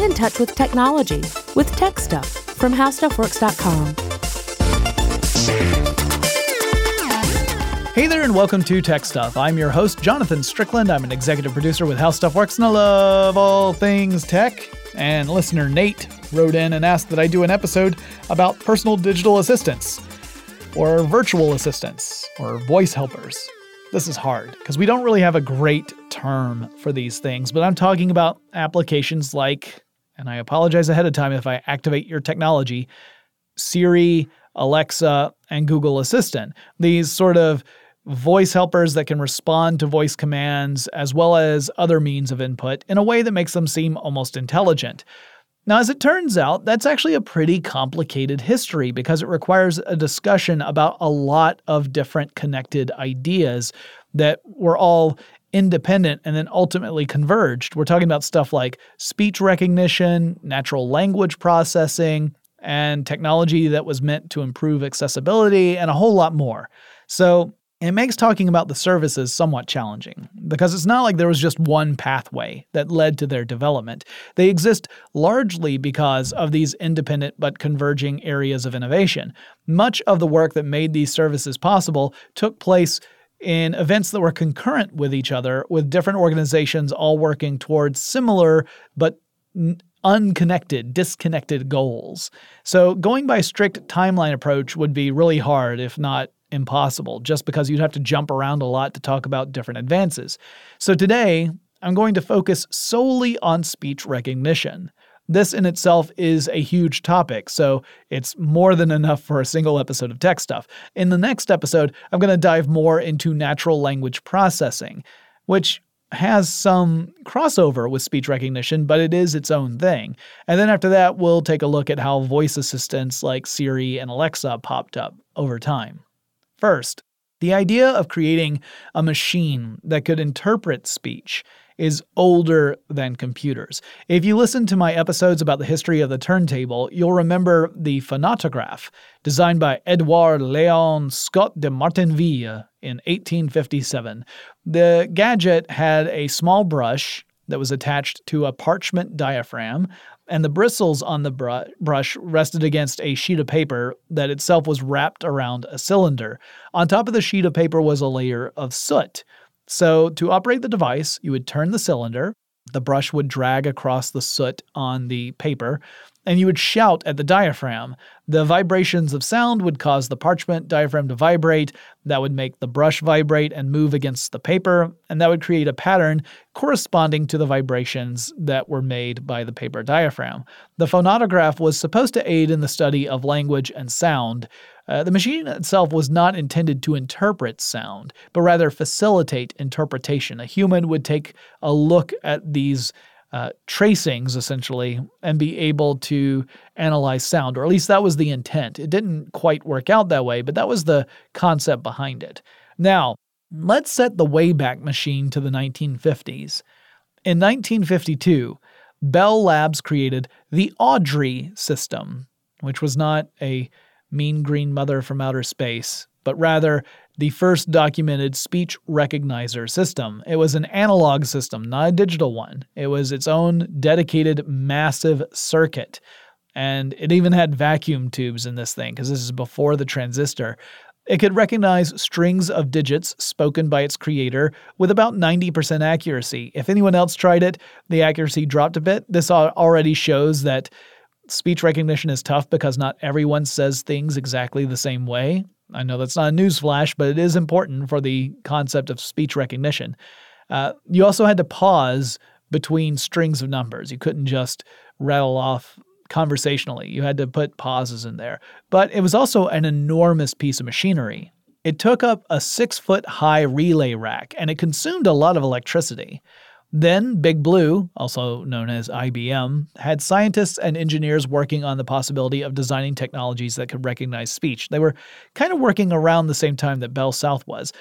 Get in touch with technology with Tech Stuff from HowStuffWorks.com. Hey there, and welcome to Tech Stuff. I'm your host, Jonathan Strickland. I'm an executive producer with How Stuff Works, and I love all things tech. And listener Nate wrote in and asked that I do an episode about personal digital assistants, or virtual assistants, or voice helpers. This is hard because we don't really have a great term for these things, but I'm talking about applications like, and I apologize ahead of time if I activate your technology, Siri, Alexa, and Google Assistant. These sort of voice helpers that can respond to voice commands as well as other means of input in a way that makes them seem almost intelligent. Now, as it turns out, that's actually a pretty complicated history because it requires a discussion about a lot of different connected ideas that were all independent and then ultimately converged. We're talking about stuff like speech recognition, natural language processing, and technology that was meant to improve accessibility, and a whole lot more. So, it makes talking about the services somewhat challenging because it's not like there was just one pathway that led to their development. They exist largely because of these independent but converging areas of innovation. Much of the work that made these services possible took place in events that were concurrent with each other, with different organizations all working towards similar but unconnected, disconnected goals. So, going by a strict timeline approach would be really hard, if not impossible just because you'd have to jump around a lot to talk about different advances. So today, I'm going to focus solely on speech recognition. This in itself is a huge topic, so it's more than enough for a single episode of Tech Stuff. In the next episode, I'm going to dive more into natural language processing, which has some crossover with speech recognition, but it is its own thing. And then after that, we'll take a look at how voice assistants like Siri and Alexa popped up over time. First, the idea of creating a machine that could interpret speech is older than computers. If you listen to my episodes about the history of the turntable, you'll remember the phonautograph, designed by Edouard Léon Scott de Martinville in 1857. The gadget had a small brush that was attached to a parchment diaphragm and the bristles on the br- brush rested against a sheet of paper that itself was wrapped around a cylinder. On top of the sheet of paper was a layer of soot. So, to operate the device, you would turn the cylinder, the brush would drag across the soot on the paper, and you would shout at the diaphragm. The vibrations of sound would cause the parchment diaphragm to vibrate. That would make the brush vibrate and move against the paper, and that would create a pattern corresponding to the vibrations that were made by the paper diaphragm. The phonautograph was supposed to aid in the study of language and sound. Uh, the machine itself was not intended to interpret sound, but rather facilitate interpretation. A human would take a look at these uh, tracings essentially and be able to analyze sound, or at least that was the intent. It didn't quite work out that way, but that was the concept behind it. Now, let's set the Wayback Machine to the 1950s. In 1952, Bell Labs created the Audrey system, which was not a mean green mother from outer space, but rather the first documented speech recognizer system. It was an analog system, not a digital one. It was its own dedicated massive circuit. And it even had vacuum tubes in this thing, because this is before the transistor. It could recognize strings of digits spoken by its creator with about 90% accuracy. If anyone else tried it, the accuracy dropped a bit. This already shows that speech recognition is tough because not everyone says things exactly the same way. I know that's not a newsflash, but it is important for the concept of speech recognition. Uh, you also had to pause between strings of numbers. You couldn't just rattle off conversationally. You had to put pauses in there. But it was also an enormous piece of machinery. It took up a six foot high relay rack and it consumed a lot of electricity. Then, Big Blue, also known as IBM, had scientists and engineers working on the possibility of designing technologies that could recognize speech. They were kind of working around the same time that Bell South was.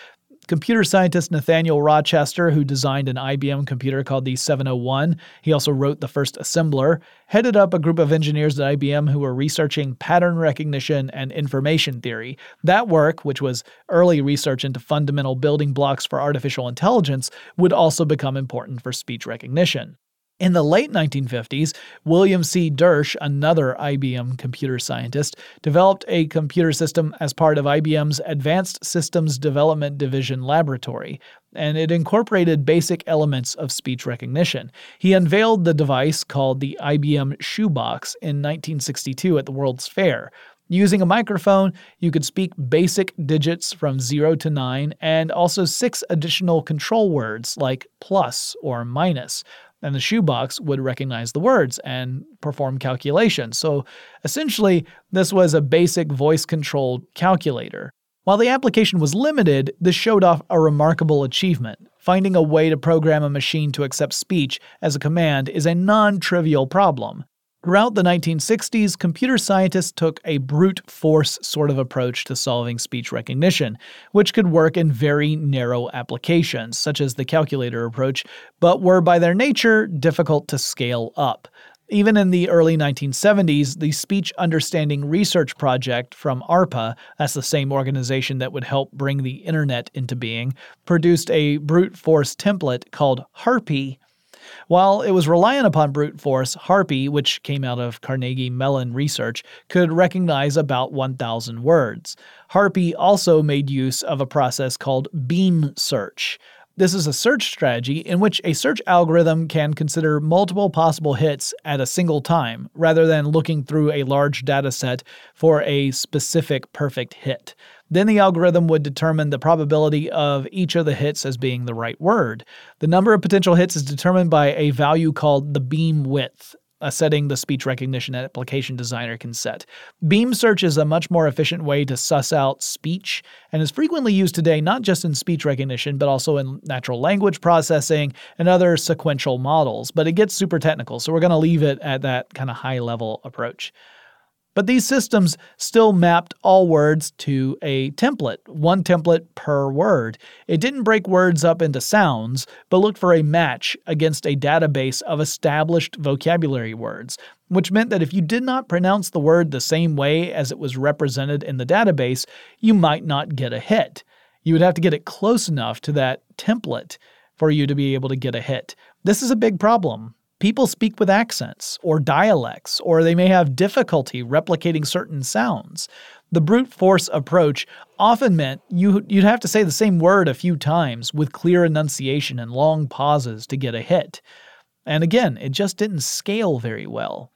Computer scientist Nathaniel Rochester, who designed an IBM computer called the 701, he also wrote the first assembler, headed up a group of engineers at IBM who were researching pattern recognition and information theory. That work, which was early research into fundamental building blocks for artificial intelligence, would also become important for speech recognition. In the late 1950s, William C. Dersch, another IBM computer scientist, developed a computer system as part of IBM's Advanced Systems Development Division laboratory, and it incorporated basic elements of speech recognition. He unveiled the device called the IBM Shoebox in 1962 at the World's Fair. Using a microphone, you could speak basic digits from 0 to 9 and also six additional control words like plus or minus and the shoebox would recognize the words and perform calculations. So essentially, this was a basic voice controlled calculator. While the application was limited, this showed off a remarkable achievement. Finding a way to program a machine to accept speech as a command is a non trivial problem. Throughout the 1960s, computer scientists took a brute force sort of approach to solving speech recognition, which could work in very narrow applications, such as the calculator approach, but were by their nature difficult to scale up. Even in the early 1970s, the Speech Understanding Research Project from ARPA, that's the same organization that would help bring the internet into being, produced a brute force template called HARPY while it was reliant upon brute force, HARPY, which came out of Carnegie Mellon research, could recognize about 1,000 words. HARPY also made use of a process called beam search. This is a search strategy in which a search algorithm can consider multiple possible hits at a single time, rather than looking through a large data set for a specific perfect hit. Then the algorithm would determine the probability of each of the hits as being the right word. The number of potential hits is determined by a value called the beam width, a setting the speech recognition application designer can set. Beam search is a much more efficient way to suss out speech and is frequently used today not just in speech recognition, but also in natural language processing and other sequential models. But it gets super technical, so we're going to leave it at that kind of high level approach. But these systems still mapped all words to a template, one template per word. It didn't break words up into sounds, but looked for a match against a database of established vocabulary words, which meant that if you did not pronounce the word the same way as it was represented in the database, you might not get a hit. You would have to get it close enough to that template for you to be able to get a hit. This is a big problem. People speak with accents or dialects, or they may have difficulty replicating certain sounds. The brute force approach often meant you, you'd have to say the same word a few times with clear enunciation and long pauses to get a hit. And again, it just didn't scale very well.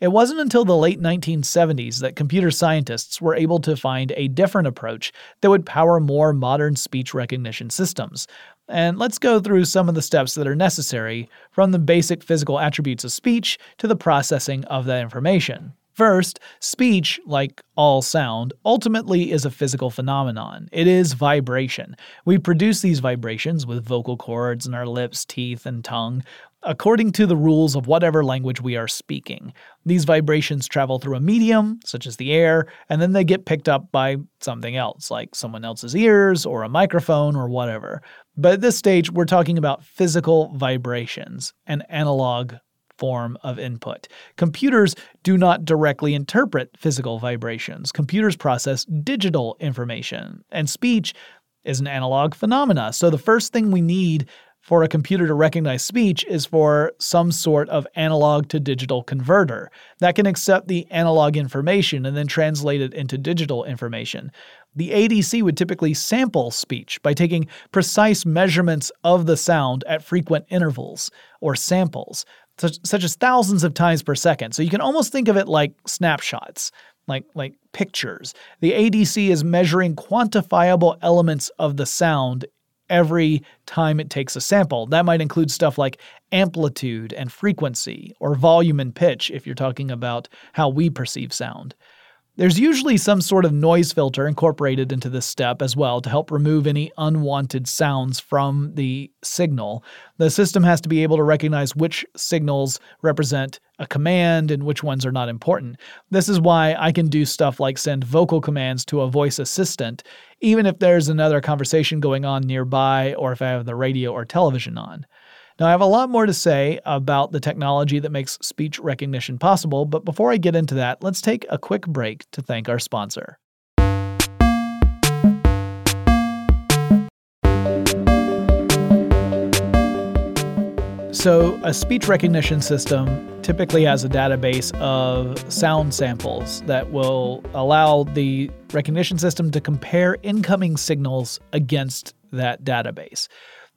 It wasn't until the late 1970s that computer scientists were able to find a different approach that would power more modern speech recognition systems. And let's go through some of the steps that are necessary from the basic physical attributes of speech to the processing of that information. First, speech, like all sound, ultimately is a physical phenomenon. It is vibration. We produce these vibrations with vocal cords and our lips, teeth, and tongue according to the rules of whatever language we are speaking. These vibrations travel through a medium, such as the air, and then they get picked up by something else, like someone else's ears or a microphone or whatever. But at this stage, we're talking about physical vibrations, an analog form of input. Computers do not directly interpret physical vibrations. Computers process digital information, and speech is an analog phenomena. So the first thing we need for a computer to recognize speech is for some sort of analog to digital converter that can accept the analog information and then translate it into digital information. The ADC would typically sample speech by taking precise measurements of the sound at frequent intervals, or samples, such, such as thousands of times per second. So you can almost think of it like snapshots like like pictures. The ADC is measuring quantifiable elements of the sound every time it takes a sample. That might include stuff like amplitude and frequency, or volume and pitch if you're talking about how we perceive sound. There's usually some sort of noise filter incorporated into this step as well to help remove any unwanted sounds from the signal. The system has to be able to recognize which signals represent a command and which ones are not important. This is why I can do stuff like send vocal commands to a voice assistant, even if there's another conversation going on nearby or if I have the radio or television on. Now, I have a lot more to say about the technology that makes speech recognition possible, but before I get into that, let's take a quick break to thank our sponsor. So, a speech recognition system typically has a database of sound samples that will allow the recognition system to compare incoming signals against that database.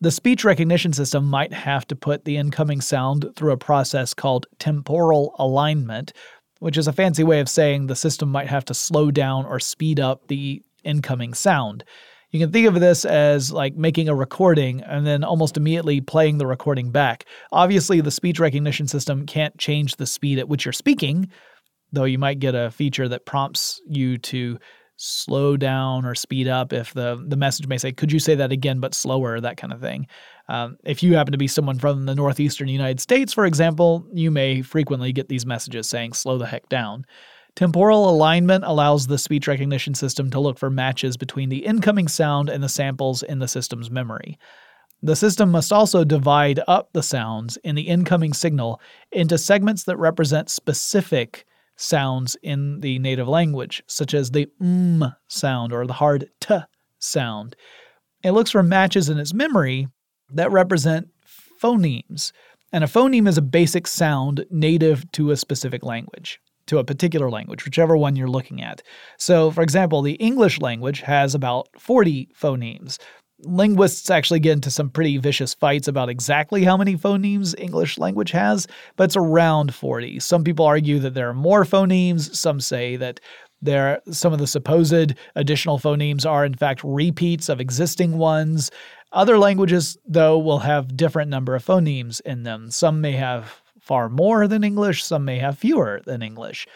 The speech recognition system might have to put the incoming sound through a process called temporal alignment, which is a fancy way of saying the system might have to slow down or speed up the incoming sound. You can think of this as like making a recording and then almost immediately playing the recording back. Obviously, the speech recognition system can't change the speed at which you're speaking, though you might get a feature that prompts you to slow down or speed up if the, the message may say, Could you say that again, but slower? That kind of thing. Um, if you happen to be someone from the northeastern United States, for example, you may frequently get these messages saying, Slow the heck down. Temporal alignment allows the speech recognition system to look for matches between the incoming sound and the samples in the system's memory. The system must also divide up the sounds in the incoming signal into segments that represent specific sounds in the native language, such as the m sound or the hard t sound. It looks for matches in its memory that represent phonemes. And a phoneme is a basic sound native to a specific language to a particular language, whichever one you're looking at. So, for example, the English language has about 40 phonemes. Linguists actually get into some pretty vicious fights about exactly how many phonemes English language has, but it's around 40. Some people argue that there are more phonemes, some say that there some of the supposed additional phonemes are in fact repeats of existing ones. Other languages though will have different number of phonemes in them. Some may have far more than English, some may have fewer than English.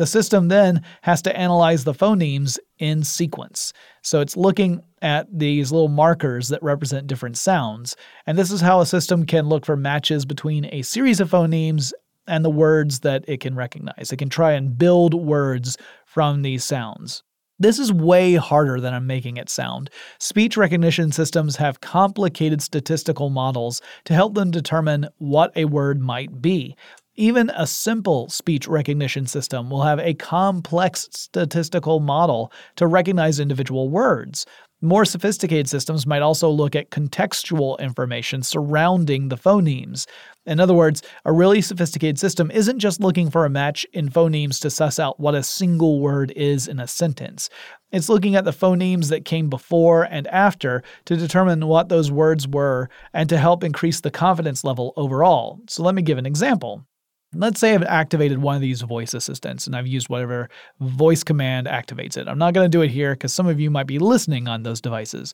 The system then has to analyze the phonemes in sequence. So it's looking at these little markers that represent different sounds. And this is how a system can look for matches between a series of phonemes and the words that it can recognize. It can try and build words from these sounds. This is way harder than I'm making it sound. Speech recognition systems have complicated statistical models to help them determine what a word might be. Even a simple speech recognition system will have a complex statistical model to recognize individual words. More sophisticated systems might also look at contextual information surrounding the phonemes. In other words, a really sophisticated system isn't just looking for a match in phonemes to suss out what a single word is in a sentence. It's looking at the phonemes that came before and after to determine what those words were and to help increase the confidence level overall. So let me give an example. Let's say I've activated one of these voice assistants and I've used whatever voice command activates it. I'm not going to do it here because some of you might be listening on those devices.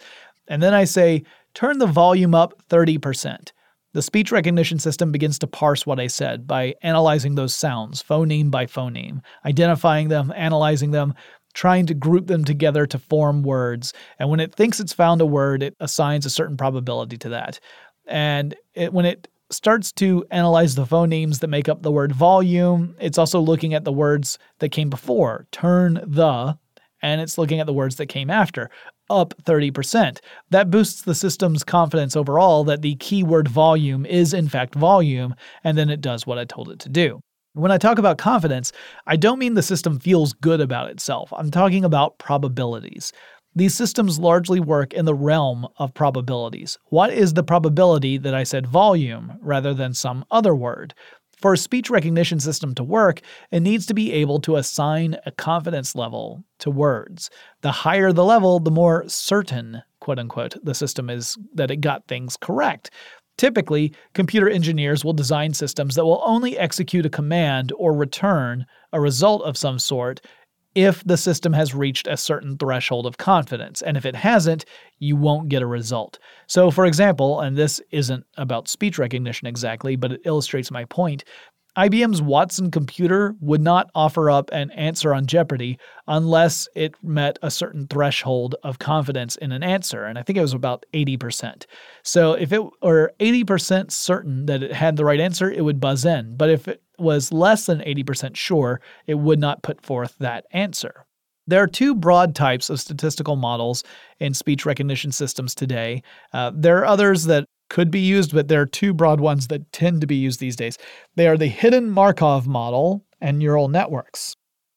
And then I say, turn the volume up 30%. The speech recognition system begins to parse what I said by analyzing those sounds, phoneme by phoneme, identifying them, analyzing them, trying to group them together to form words. And when it thinks it's found a word, it assigns a certain probability to that. And it, when it starts to analyze the phonemes that make up the word volume. It's also looking at the words that came before, turn the, and it's looking at the words that came after, up 30%. That boosts the system's confidence overall that the keyword volume is in fact volume, and then it does what I told it to do. When I talk about confidence, I don't mean the system feels good about itself. I'm talking about probabilities. These systems largely work in the realm of probabilities. What is the probability that I said volume rather than some other word? For a speech recognition system to work, it needs to be able to assign a confidence level to words. The higher the level, the more certain, quote unquote, the system is that it got things correct. Typically, computer engineers will design systems that will only execute a command or return a result of some sort if the system has reached a certain threshold of confidence. And if it hasn't, you won't get a result. So, for example, and this isn't about speech recognition exactly, but it illustrates my point. IBM's Watson computer would not offer up an answer on Jeopardy unless it met a certain threshold of confidence in an answer. And I think it was about 80%. So if it were 80% certain that it had the right answer, it would buzz in. But if it was less than 80% sure, it would not put forth that answer. There are two broad types of statistical models in speech recognition systems today. Uh, there are others that could be used, but there are two broad ones that tend to be used these days. They are the hidden Markov model and neural networks.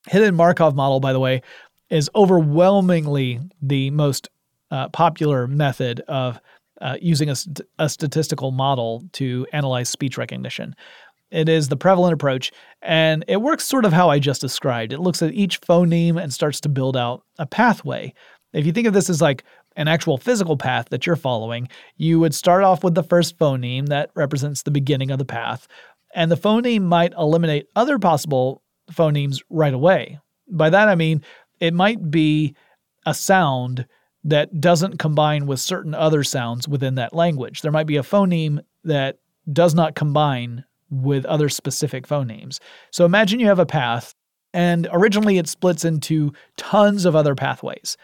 Hidden Markov model, by the way, is overwhelmingly the most uh, popular method of uh, using a, st- a statistical model to analyze speech recognition. It is the prevalent approach, and it works sort of how I just described. It looks at each phoneme and starts to build out a pathway. If you think of this as like an actual physical path that you're following, you would start off with the first phoneme that represents the beginning of the path, and the phoneme might eliminate other possible phonemes right away. By that I mean it might be a sound that doesn't combine with certain other sounds within that language. There might be a phoneme that does not combine with other specific phonemes. So imagine you have a path, and originally it splits into tons of other pathways.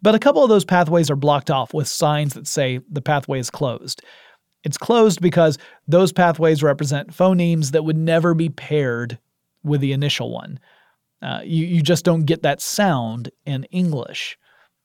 But a couple of those pathways are blocked off with signs that say the pathway is closed. It's closed because those pathways represent phonemes that would never be paired with the initial one. Uh, you, you just don't get that sound in English.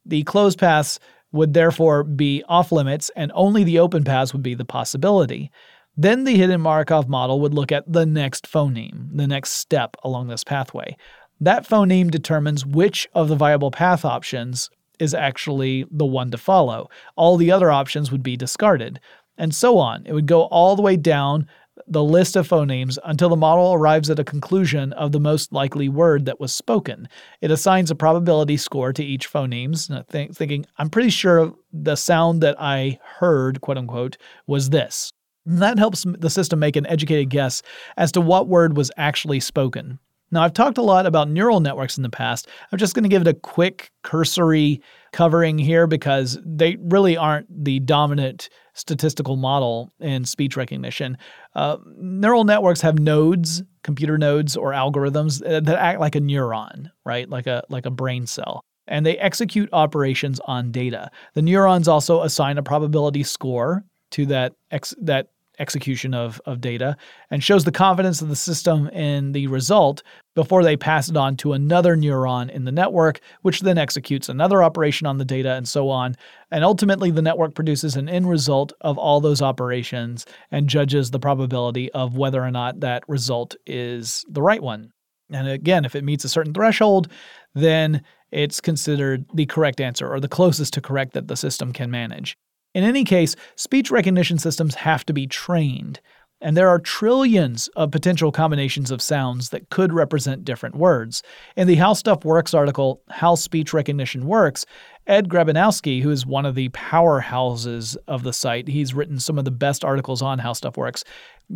The closed paths would therefore be off limits, and only the open paths would be the possibility. Then the hidden Markov model would look at the next phoneme, the next step along this pathway. That phoneme determines which of the viable path options is actually the one to follow. All the other options would be discarded, and so on. It would go all the way down the list of phonemes until the model arrives at a conclusion of the most likely word that was spoken. It assigns a probability score to each phonemes, th- thinking, I'm pretty sure the sound that I heard, quote unquote, was this. And that helps the system make an educated guess as to what word was actually spoken. Now, I've talked a lot about neural networks in the past. I'm just going to give it a quick cursory covering here because they really aren't the dominant statistical model in speech recognition. Uh, neural networks have nodes, computer nodes or algorithms that act like a neuron, right? Like a like a brain cell. And they execute operations on data. The neurons also assign a probability score to that ex- that execution of, of data and shows the confidence of the system in the result before they pass it on to another neuron in the network, which then executes another operation on the data and so on. And ultimately, the network produces an end result of all those operations and judges the probability of whether or not that result is the right one. And again, if it meets a certain threshold, then it's considered the correct answer or the closest to correct that the system can manage. In any case, speech recognition systems have to be trained, and there are trillions of potential combinations of sounds that could represent different words. In the How Stuff Works article, How Speech Recognition Works, Ed Grabianowski, who is one of the powerhouses of the site, he's written some of the best articles on How Stuff Works,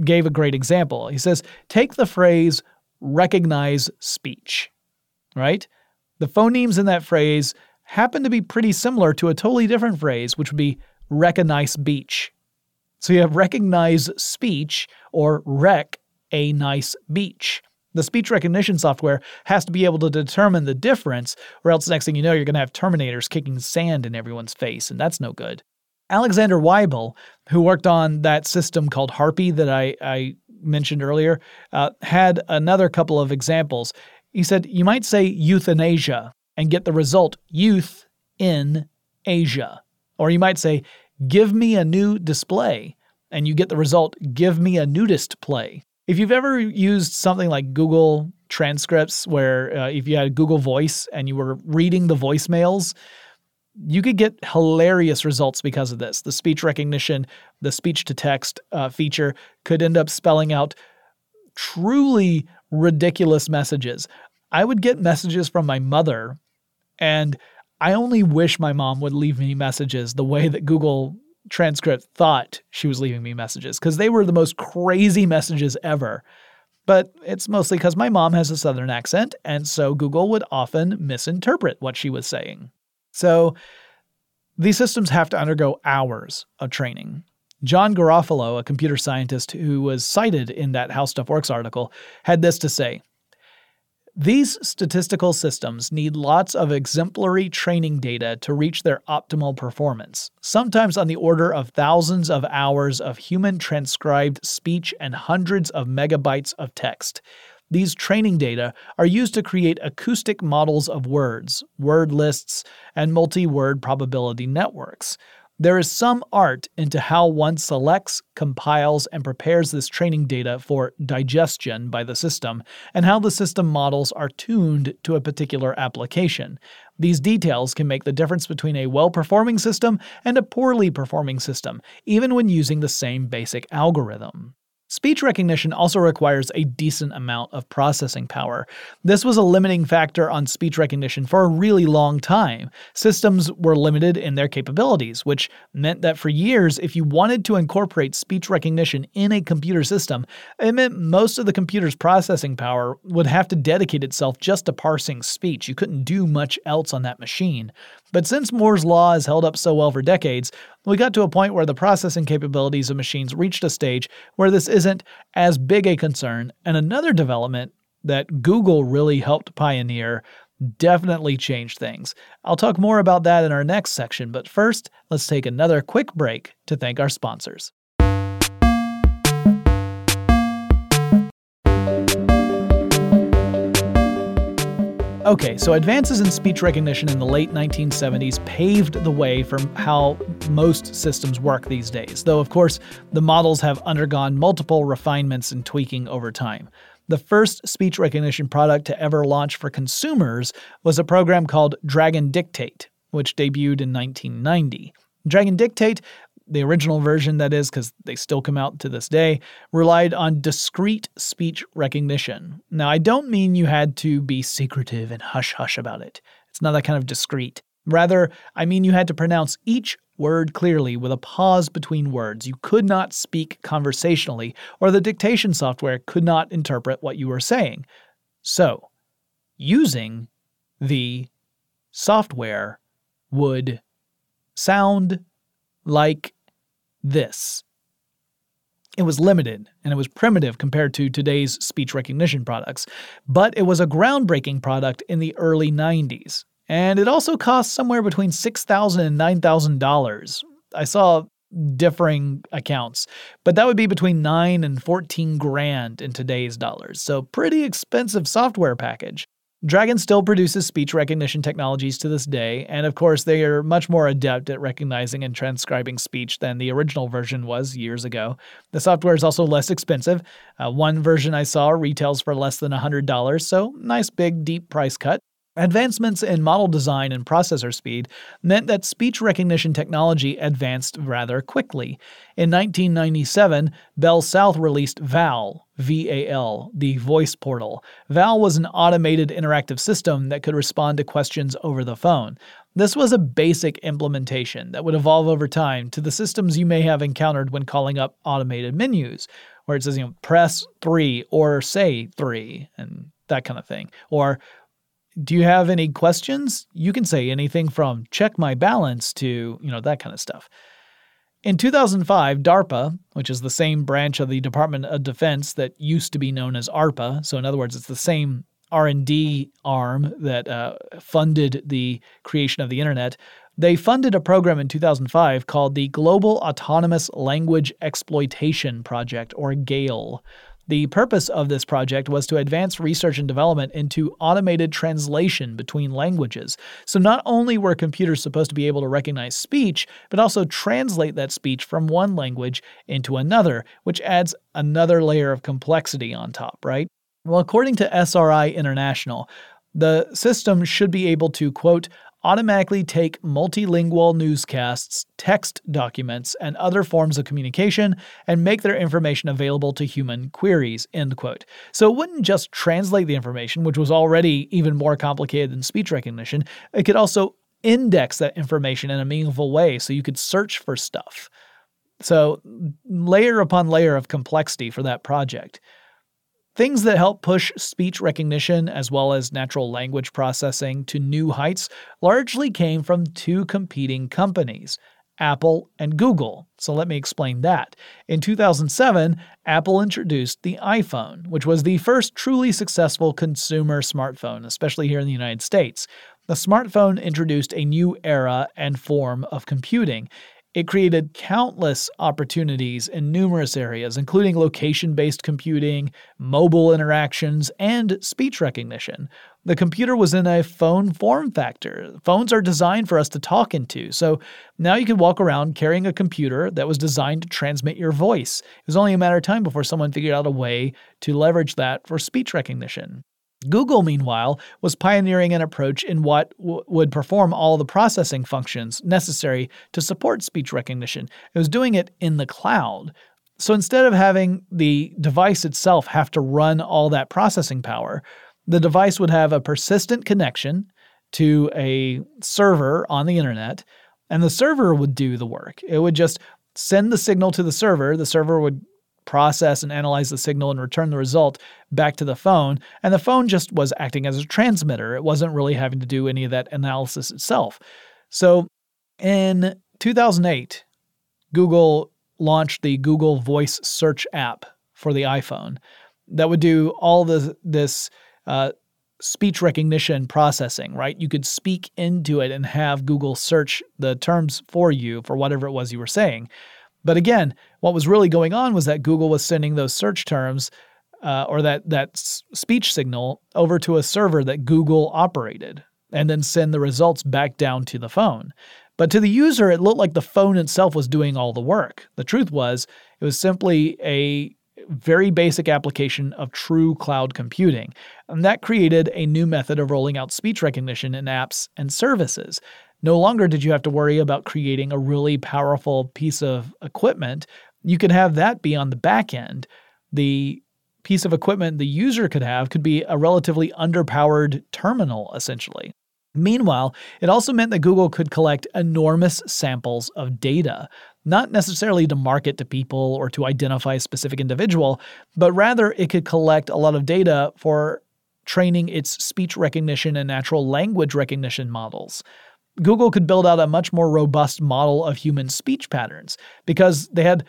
gave a great example. He says, Take the phrase recognize speech, right? The phonemes in that phrase happen to be pretty similar to a totally different phrase, which would be recognize beach. So you have recognize speech or rec a nice beach. The speech recognition software has to be able to determine the difference, or else next thing you know, you're going to have Terminators kicking sand in everyone's face, and that's no good. Alexander Waibel, who worked on that system called Harpy that I, I mentioned earlier, uh, had another couple of examples. He said, You might say euthanasia and get the result youth in Asia. Or you might say, give me a new display, and you get the result, give me a nudist play. If you've ever used something like Google transcripts, where uh, if you had Google Voice and you were reading the voicemails, you could get hilarious results because of this. The speech recognition, the speech to text uh, feature could end up spelling out truly ridiculous messages. I would get messages from my mother, and I only wish my mom would leave me messages the way that Google Transcript thought she was leaving me messages because they were the most crazy messages ever. But it's mostly because my mom has a southern accent, and so Google would often misinterpret what she was saying. So these systems have to undergo hours of training. John Garofolo, a computer scientist who was cited in that How Stuff Works article, had this to say these statistical systems need lots of exemplary training data to reach their optimal performance, sometimes on the order of thousands of hours of human transcribed speech and hundreds of megabytes of text. These training data are used to create acoustic models of words, word lists, and multi word probability networks. There is some art into how one selects, compiles, and prepares this training data for digestion by the system, and how the system models are tuned to a particular application. These details can make the difference between a well performing system and a poorly performing system, even when using the same basic algorithm. Speech recognition also requires a decent amount of processing power. This was a limiting factor on speech recognition for a really long time. Systems were limited in their capabilities, which meant that for years, if you wanted to incorporate speech recognition in a computer system, it meant most of the computer's processing power would have to dedicate itself just to parsing speech. You couldn't do much else on that machine. But since Moore's Law has held up so well for decades, we got to a point where the processing capabilities of machines reached a stage where this isn't as big a concern, and another development that Google really helped pioneer definitely changed things. I'll talk more about that in our next section, but first, let's take another quick break to thank our sponsors. Okay, so advances in speech recognition in the late 1970s paved the way for how most systems work these days, though, of course, the models have undergone multiple refinements and tweaking over time. The first speech recognition product to ever launch for consumers was a program called Dragon Dictate, which debuted in 1990. Dragon Dictate the original version, that is, because they still come out to this day, relied on discrete speech recognition. Now, I don't mean you had to be secretive and hush hush about it. It's not that kind of discreet. Rather, I mean you had to pronounce each word clearly with a pause between words. You could not speak conversationally, or the dictation software could not interpret what you were saying. So, using the software would sound like this. It was limited and it was primitive compared to today's speech recognition products, but it was a groundbreaking product in the early 90s. And it also cost somewhere between $6,000 and $9,000. I saw differing accounts, but that would be between 9 and 14 grand in today's dollars. So pretty expensive software package. Dragon still produces speech recognition technologies to this day, and of course, they are much more adept at recognizing and transcribing speech than the original version was years ago. The software is also less expensive. Uh, one version I saw retails for less than $100, so nice big deep price cut. Advancements in model design and processor speed meant that speech recognition technology advanced rather quickly. In 1997, Bell South released VAL, VAL, the voice portal. VAL was an automated interactive system that could respond to questions over the phone. This was a basic implementation that would evolve over time to the systems you may have encountered when calling up automated menus, where it says, you know, press 3 or say 3 and that kind of thing. Or do you have any questions? You can say anything from check my balance to, you know, that kind of stuff. In 2005, DARPA, which is the same branch of the Department of Defense that used to be known as ARPA, so in other words, it's the same R&D arm that uh, funded the creation of the internet, they funded a program in 2005 called the Global Autonomous Language Exploitation Project, or GALE. The purpose of this project was to advance research and development into automated translation between languages. So not only were computers supposed to be able to recognize speech, but also translate that speech from one language into another, which adds another layer of complexity on top, right? Well, according to SRI International, the system should be able to, quote, automatically take multilingual newscasts, text documents, and other forms of communication and make their information available to human queries, end quote. So it wouldn't just translate the information, which was already even more complicated than speech recognition, it could also index that information in a meaningful way so you could search for stuff. So, layer upon layer of complexity for that project. Things that help push speech recognition as well as natural language processing to new heights largely came from two competing companies, Apple and Google. So let me explain that. In 2007, Apple introduced the iPhone, which was the first truly successful consumer smartphone, especially here in the United States. The smartphone introduced a new era and form of computing. It created countless opportunities in numerous areas, including location based computing, mobile interactions, and speech recognition. The computer was in a phone form factor. Phones are designed for us to talk into, so now you can walk around carrying a computer that was designed to transmit your voice. It was only a matter of time before someone figured out a way to leverage that for speech recognition. Google, meanwhile, was pioneering an approach in what w- would perform all the processing functions necessary to support speech recognition. It was doing it in the cloud. So instead of having the device itself have to run all that processing power, the device would have a persistent connection to a server on the internet, and the server would do the work. It would just send the signal to the server. The server would process and analyze the signal and return the result back to the phone. And the phone just was acting as a transmitter. It wasn't really having to do any of that analysis itself. So in 2008, Google launched the Google Voice Search app for the iPhone that would do all the, this uh, speech recognition processing, right? You could speak into it and have Google search the terms for you for whatever it was you were saying. But again, what was really going on was that Google was sending those search terms uh, or that that speech signal over to a server that Google operated, and then send the results back down to the phone. But to the user, it looked like the phone itself was doing all the work. The truth was, it was simply a very basic application of true cloud computing. And that created a new method of rolling out speech recognition in apps and services. No longer did you have to worry about creating a really powerful piece of equipment. You could have that be on the back end. The piece of equipment the user could have could be a relatively underpowered terminal, essentially. Meanwhile, it also meant that Google could collect enormous samples of data, not necessarily to market to people or to identify a specific individual, but rather it could collect a lot of data for training its speech recognition and natural language recognition models. Google could build out a much more robust model of human speech patterns because they had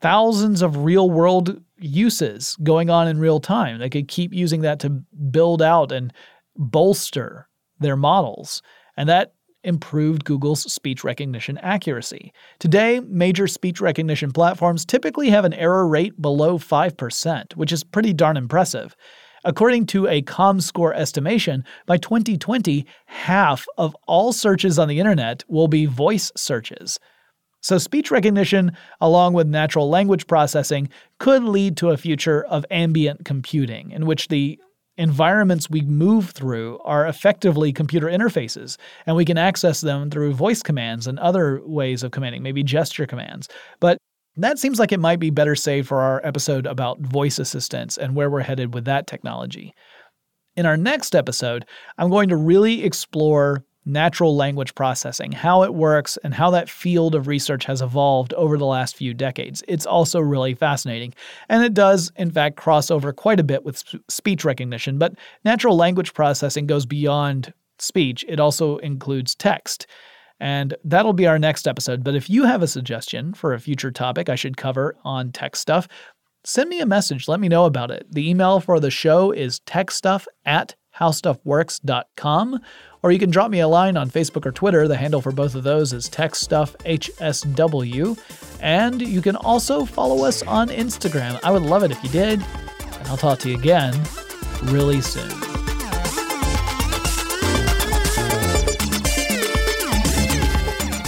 thousands of real world uses going on in real time. They could keep using that to build out and bolster their models. And that improved Google's speech recognition accuracy. Today, major speech recognition platforms typically have an error rate below 5%, which is pretty darn impressive. According to a ComScore estimation, by 2020, half of all searches on the internet will be voice searches. So, speech recognition, along with natural language processing, could lead to a future of ambient computing, in which the environments we move through are effectively computer interfaces, and we can access them through voice commands and other ways of commanding, maybe gesture commands. But that seems like it might be better saved for our episode about voice assistants and where we're headed with that technology. In our next episode, I'm going to really explore natural language processing, how it works, and how that field of research has evolved over the last few decades. It's also really fascinating. And it does, in fact, cross over quite a bit with speech recognition, but natural language processing goes beyond speech, it also includes text. And that'll be our next episode. But if you have a suggestion for a future topic I should cover on tech stuff, send me a message. Let me know about it. The email for the show is techstuff at howstuffworks.com, or you can drop me a line on Facebook or Twitter. The handle for both of those is techstuffhsw. And you can also follow us on Instagram. I would love it if you did. And I'll talk to you again really soon.